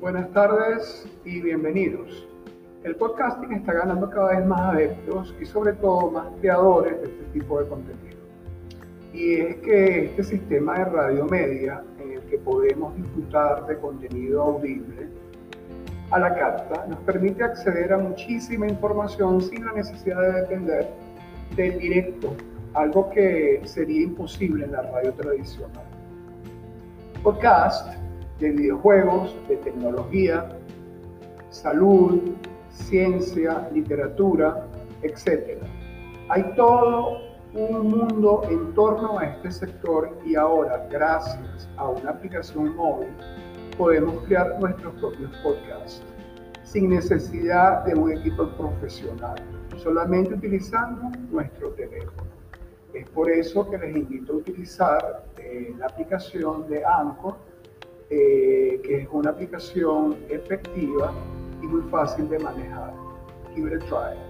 Buenas tardes y bienvenidos. El podcasting está ganando cada vez más adeptos y sobre todo más creadores de este tipo de contenido. Y es que este sistema de radio media en el que podemos disfrutar de contenido audible a la carta nos permite acceder a muchísima información sin la necesidad de depender del directo, algo que sería imposible en la radio tradicional. Podcast de videojuegos, de tecnología, salud, ciencia, literatura, etc. Hay todo un mundo en torno a este sector y ahora, gracias a una aplicación móvil, podemos crear nuestros propios podcasts sin necesidad de un equipo profesional, solamente utilizando nuestro teléfono. Es por eso que les invito a utilizar eh, la aplicación de Anchor es una aplicación efectiva y muy fácil de manejar. Give.